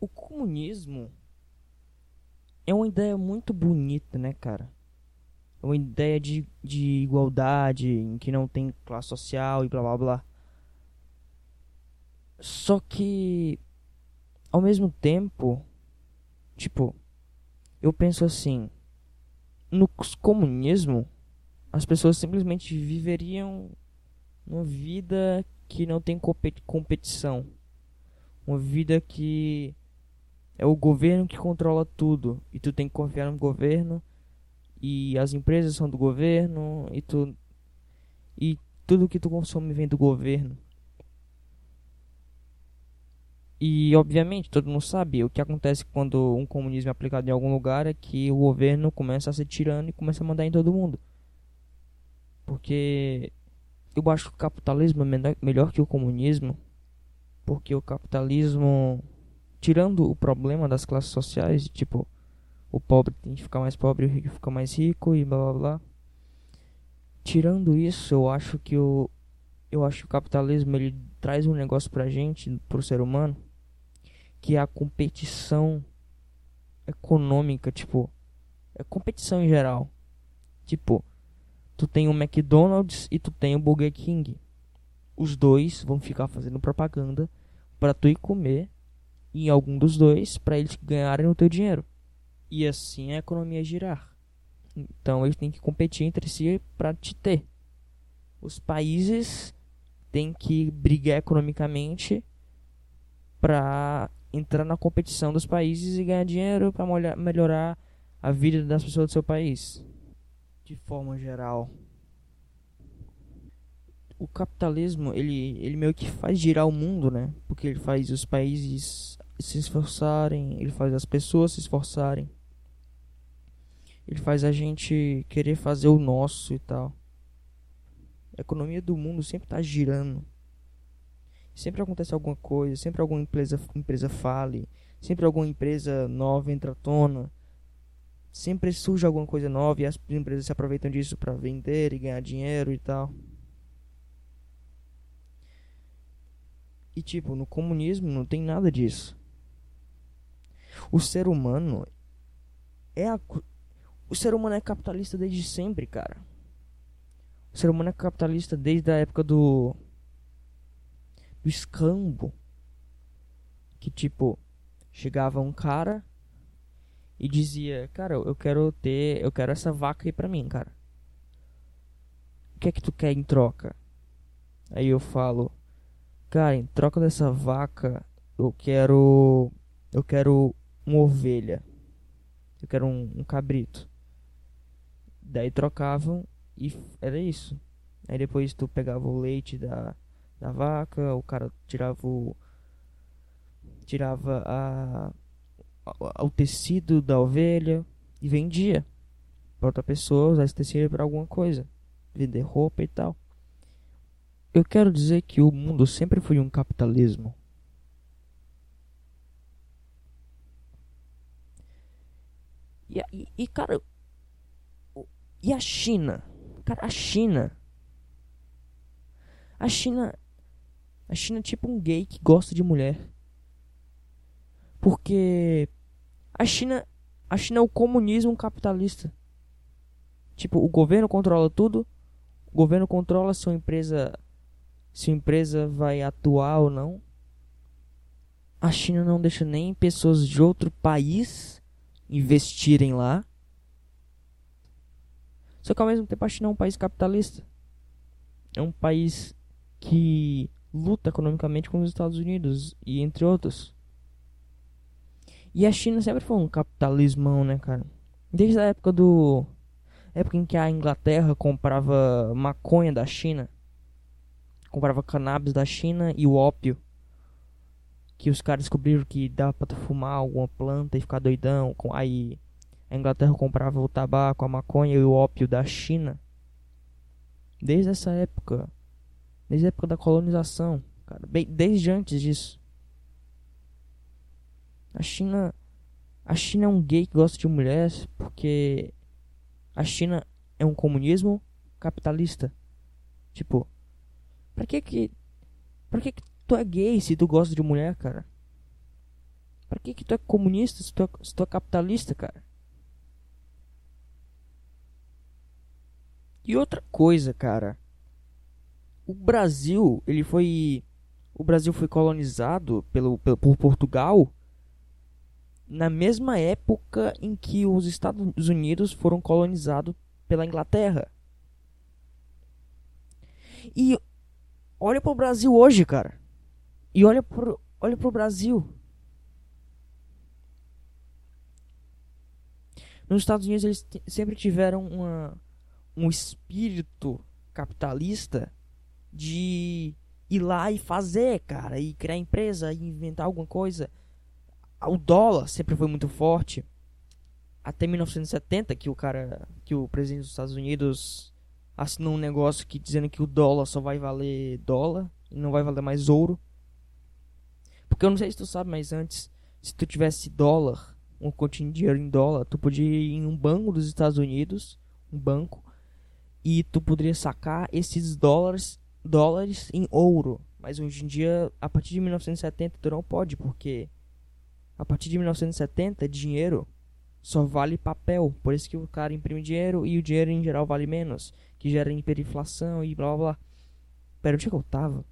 o comunismo é uma ideia muito bonita, né, cara? É uma ideia de, de igualdade, em que não tem classe social e blá blá blá. Só que, ao mesmo tempo, tipo, eu penso assim: no comunismo, as pessoas simplesmente viveriam uma vida que não tem competição. Uma vida que é o governo que controla tudo e tu tem que confiar no governo e as empresas são do governo e tu e tudo que tu consome vem do governo. E obviamente todo mundo sabe o que acontece quando um comunismo é aplicado em algum lugar é que o governo começa a ser tirano e começa a mandar em todo mundo. Porque eu acho que o capitalismo é melhor que o comunismo, porque o capitalismo tirando o problema das classes sociais, tipo, o pobre tem que ficar mais pobre o rico fica mais rico e blá blá blá. Tirando isso, eu acho que o eu acho que o capitalismo ele traz um negócio pra gente, pro ser humano, que é a competição econômica, tipo, é competição em geral. Tipo, tu tem o McDonald's e tu tem o Burger King. Os dois vão ficar fazendo propaganda para tu ir comer em algum dos dois para eles ganharem o teu dinheiro. E assim a economia girar. Então eles têm que competir entre si para te ter. Os países têm que brigar economicamente para entrar na competição dos países e ganhar dinheiro para melhorar a vida das pessoas do seu país. De forma geral, o capitalismo ele, ele meio que faz girar o mundo, né? Porque ele faz os países se esforçarem, ele faz as pessoas se esforçarem. Ele faz a gente querer fazer o nosso e tal. A economia do mundo sempre está girando. Sempre acontece alguma coisa, sempre alguma empresa, empresa fale, sempre alguma empresa nova entra à tona. Sempre surge alguma coisa nova e as empresas se aproveitam disso para vender e ganhar dinheiro e tal. E tipo, no comunismo não tem nada disso. O ser humano é a, o ser humano é capitalista desde sempre, cara. O ser humano é capitalista desde a época do do escambo. Que tipo, chegava um cara e dizia: "Cara, eu quero ter, eu quero essa vaca aí pra mim, cara. O que é que tu quer em troca?" Aí eu falo: "Cara, em troca dessa vaca, eu quero eu quero uma ovelha. Eu quero um, um cabrito. Daí trocavam e era isso. Aí depois tu pegava o leite da, da vaca, o cara tirava o. Tirava a, a, o tecido da ovelha e vendia para outra pessoa usar esse tecido para alguma coisa, vender roupa e tal. Eu quero dizer que o mundo sempre foi um capitalismo. E, e, cara, e a China? Cara, a China. A China. A China é tipo um gay que gosta de mulher. Porque a China. A China é o comunismo capitalista. Tipo, o governo controla tudo. O governo controla se uma empresa. Se a empresa vai atuar ou não. A China não deixa nem pessoas de outro país investirem lá. Só que ao mesmo tempo a China é um país capitalista. É um país que luta economicamente com os Estados Unidos e entre outros. E a China sempre foi um capitalismão, né, cara? Desde a época do época em que a Inglaterra comprava maconha da China, comprava cannabis da China e o ópio que os caras descobriram que dava pra fumar alguma planta e ficar doidão. Aí a Inglaterra comprava o tabaco, a maconha e o ópio da China. Desde essa época. Desde a época da colonização. Cara, bem, desde antes disso. A China. A China é um gay que gosta de mulheres porque a China é um comunismo capitalista. Tipo, pra que que. Pra que que tu é gay se tu gosta de mulher, cara. Pra que que tu é comunista se tu é, se tu é capitalista, cara? E outra coisa, cara. O Brasil, ele foi. O Brasil foi colonizado pelo, pelo, por Portugal na mesma época em que os Estados Unidos foram colonizados pela Inglaterra. E olha pro Brasil hoje, cara. E olha pro, olha pro Brasil. Nos Estados Unidos eles sempre tiveram uma, um espírito capitalista de ir lá e fazer, cara, e criar empresa, e inventar alguma coisa. O dólar sempre foi muito forte. Até 1970 que o cara, que o presidente dos Estados Unidos assinou um negócio que dizendo que o dólar só vai valer dólar e não vai valer mais ouro. Porque eu não sei se tu sabe, mas antes, se tu tivesse dólar, um continho de dinheiro em dólar, tu podia ir em um banco dos Estados Unidos, um banco, e tu poderia sacar esses dólares, dólares em ouro. Mas hoje em dia, a partir de 1970, tu não pode, porque a partir de 1970, dinheiro só vale papel. Por isso que o cara imprime dinheiro e o dinheiro em geral vale menos, que gera hiperinflação e blá blá blá. Pera, onde é que eu tava?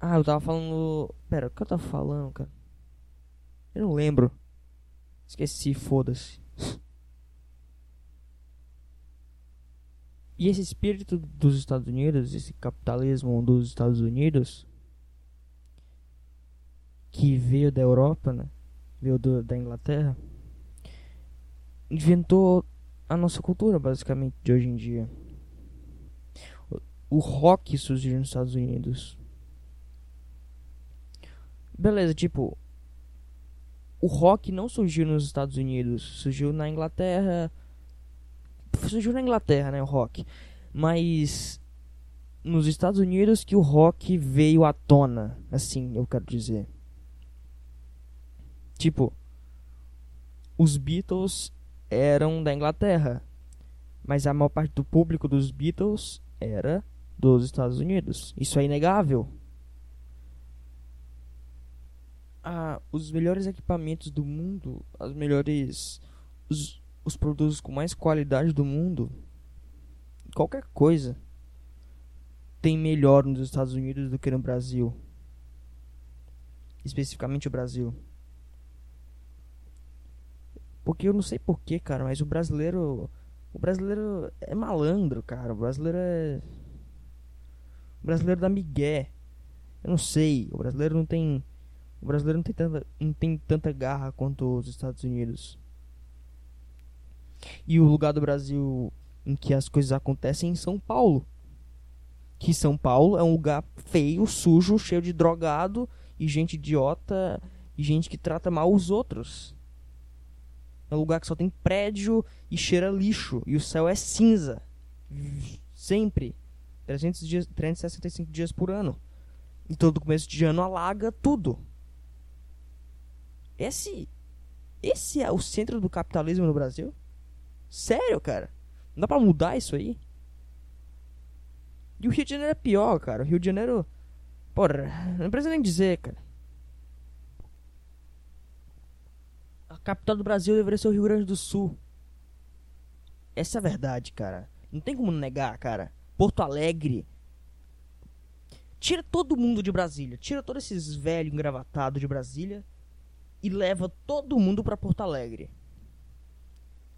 Ah, eu tava falando. Pera, o que eu tava falando, cara? Eu não lembro. Esqueci, foda-se. E esse espírito dos Estados Unidos, esse capitalismo dos Estados Unidos, que veio da Europa, né? Veio do, da Inglaterra, inventou a nossa cultura, basicamente, de hoje em dia. O, o rock surgiu nos Estados Unidos. Beleza, tipo, o rock não surgiu nos Estados Unidos, surgiu na Inglaterra, surgiu na Inglaterra, né, o rock. Mas nos Estados Unidos que o rock veio à tona, assim, eu quero dizer. Tipo, os Beatles eram da Inglaterra, mas a maior parte do público dos Beatles era dos Estados Unidos. Isso é inegável. Ah, os melhores equipamentos do mundo, as melhores os, os produtos com mais qualidade do mundo, qualquer coisa, tem melhor nos Estados Unidos do que no Brasil. Especificamente o Brasil. Porque eu não sei porquê, cara, mas o brasileiro. O brasileiro é malandro, cara. O brasileiro é. O brasileiro dá migué. Eu não sei. O brasileiro não tem. O brasileiro não tem tanta, não tem tanta garra quanto os Estados Unidos. E o lugar do Brasil em que as coisas acontecem é em São Paulo. Que São Paulo é um lugar feio, sujo, cheio de drogado e gente idiota e gente que trata mal os outros. É um lugar que só tem prédio e cheira lixo e o céu é cinza. Sempre. 300 dias, 365 dias por ano. E todo começo de ano alaga tudo. Esse esse é o centro do capitalismo no Brasil? Sério, cara? Não dá pra mudar isso aí? E o Rio de Janeiro é pior, cara. O Rio de Janeiro. Porra, não precisa nem dizer, cara. A capital do Brasil deveria ser o Rio Grande do Sul. Essa é a verdade, cara. Não tem como negar, cara. Porto Alegre. Tira todo mundo de Brasília. Tira todos esses velhos engravatados de Brasília. E leva todo mundo pra Porto Alegre.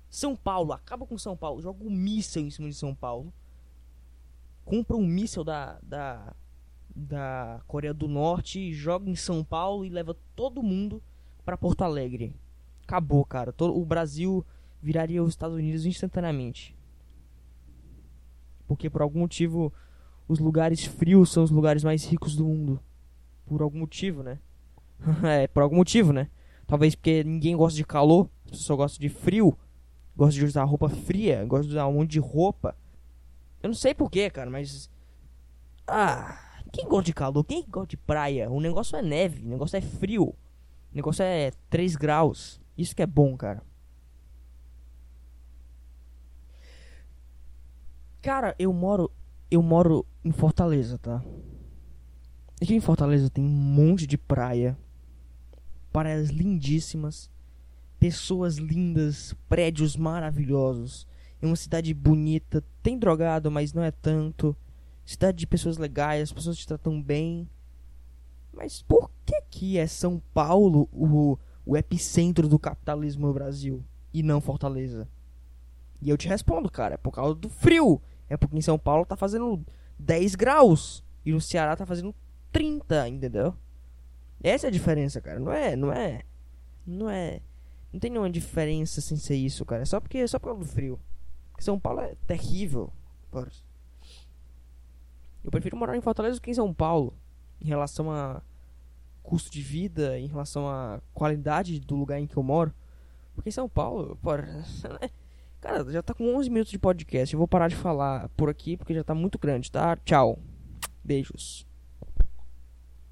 São Paulo, acaba com São Paulo, joga um míssel em cima de São Paulo. Compra um míssel da, da, da Coreia do Norte, joga em São Paulo e leva todo mundo para Porto Alegre. Acabou, cara. Todo, o Brasil viraria os Estados Unidos instantaneamente. Porque por algum motivo os lugares frios são os lugares mais ricos do mundo. Por algum motivo, né? é, por algum motivo, né? Talvez porque ninguém gosta de calor, pessoas gostam de frio gosta de usar roupa fria, gosta de usar um monte de roupa. Eu não sei porquê, cara, mas. Ah, quem gosta de calor? Quem gosta de praia? O negócio é neve, o negócio é frio. O negócio é 3 graus. Isso que é bom, cara. Cara, eu moro. Eu moro em Fortaleza, tá? Aqui em Fortaleza tem um monte de praia. Praias lindíssimas, pessoas lindas, prédios maravilhosos. É uma cidade bonita, tem drogado, mas não é tanto. Cidade de pessoas legais, as pessoas te tratam bem. Mas por que que é São Paulo o, o epicentro do capitalismo no Brasil e não Fortaleza? E eu te respondo, cara, é por causa do frio. É porque em São Paulo tá fazendo 10 graus e no Ceará tá fazendo 30, entendeu? Essa é a diferença, cara. Não é, não é, não é, não tem nenhuma diferença sem ser isso, cara. É só porque, só por causa do frio. São Paulo é terrível. Eu prefiro morar em Fortaleza do que em São Paulo. Em relação a custo de vida, em relação a qualidade do lugar em que eu moro. Porque em São Paulo, porra, cara, já tá com 11 minutos de podcast. Eu vou parar de falar por aqui porque já tá muito grande, tá? Tchau. Beijos.